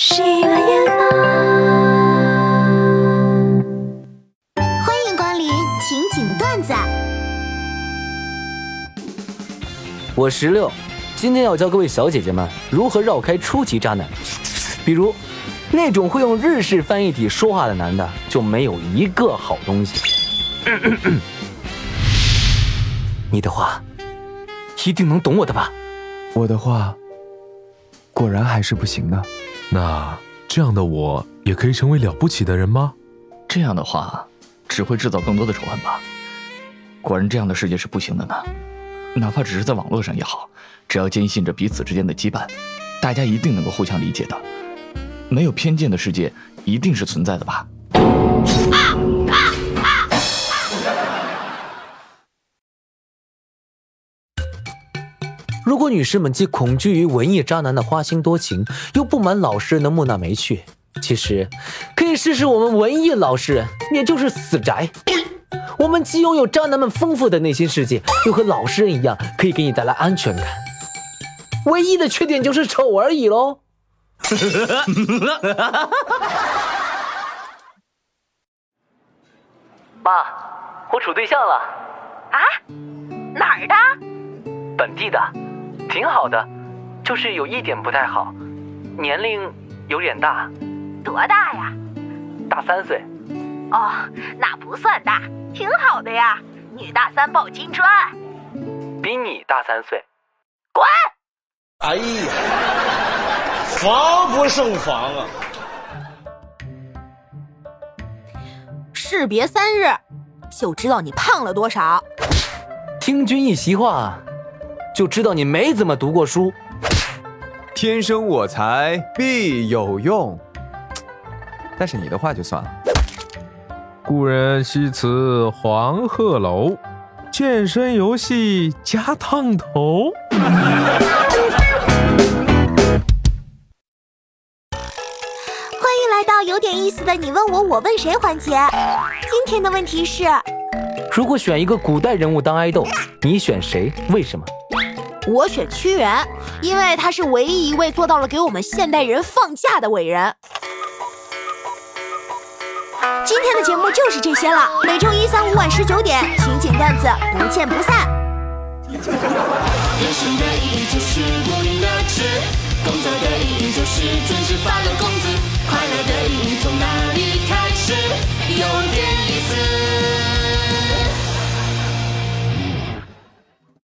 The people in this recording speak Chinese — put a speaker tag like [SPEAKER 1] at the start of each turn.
[SPEAKER 1] 喜马拉
[SPEAKER 2] 欢迎光临情景段子。
[SPEAKER 3] 我十六，今天要教各位小姐姐们如何绕开初级渣男。比如，那种会用日式翻译体说话的男的，就没有一个好东西。你的话，一定能懂我的吧？
[SPEAKER 4] 我的话，果然还是不行呢。
[SPEAKER 5] 那这样的我也可以成为了不起的人吗？
[SPEAKER 6] 这样的话，只会制造更多的仇恨吧。果然，这样的世界是不行的呢。哪怕只是在网络上也好，只要坚信着彼此之间的羁绊，大家一定能够互相理解的。没有偏见的世界一定是存在的吧？
[SPEAKER 3] 如果女士们既恐惧于文艺渣男的花心多情，又不满老实人的木讷没趣，其实可以试试我们文艺老实人，也就是死宅。我们既拥有渣男们丰富的内心世界，又和老实人一样，可以给你带来安全感。唯一的缺点就是丑而已喽。妈，我处对象了，
[SPEAKER 7] 啊？哪儿的？
[SPEAKER 3] 本地的，挺好的，就是有一点不太好，年龄有点大，
[SPEAKER 7] 多大呀？
[SPEAKER 3] 大三岁。
[SPEAKER 7] 哦，那不算大，挺好的呀。女大三抱金砖，
[SPEAKER 3] 比你大三岁。
[SPEAKER 7] 滚！
[SPEAKER 8] 哎呀，防不胜防啊！
[SPEAKER 2] 士别三日，就知道你胖了多少。
[SPEAKER 3] 听君一席话，就知道你没怎么读过书。
[SPEAKER 4] 天生我材必有用，但是你的话就算了。
[SPEAKER 5] 故人西辞黄鹤楼，健身游戏加烫头。
[SPEAKER 2] 欢迎来到有点意思的你问我我问谁环节。今天的问题是：
[SPEAKER 3] 如果选一个古代人物当爱豆，你选谁？为什么？
[SPEAKER 2] 我选屈原，因为他是唯一一位做到了给我们现代人放假的伟人。今天的节目就是这些了，每周一、三、五晚十九点，情景段子不见不散。
[SPEAKER 1] 人生的意义就是过瘾乐事，工作的意义就是准时发了工资，快乐的意义从哪里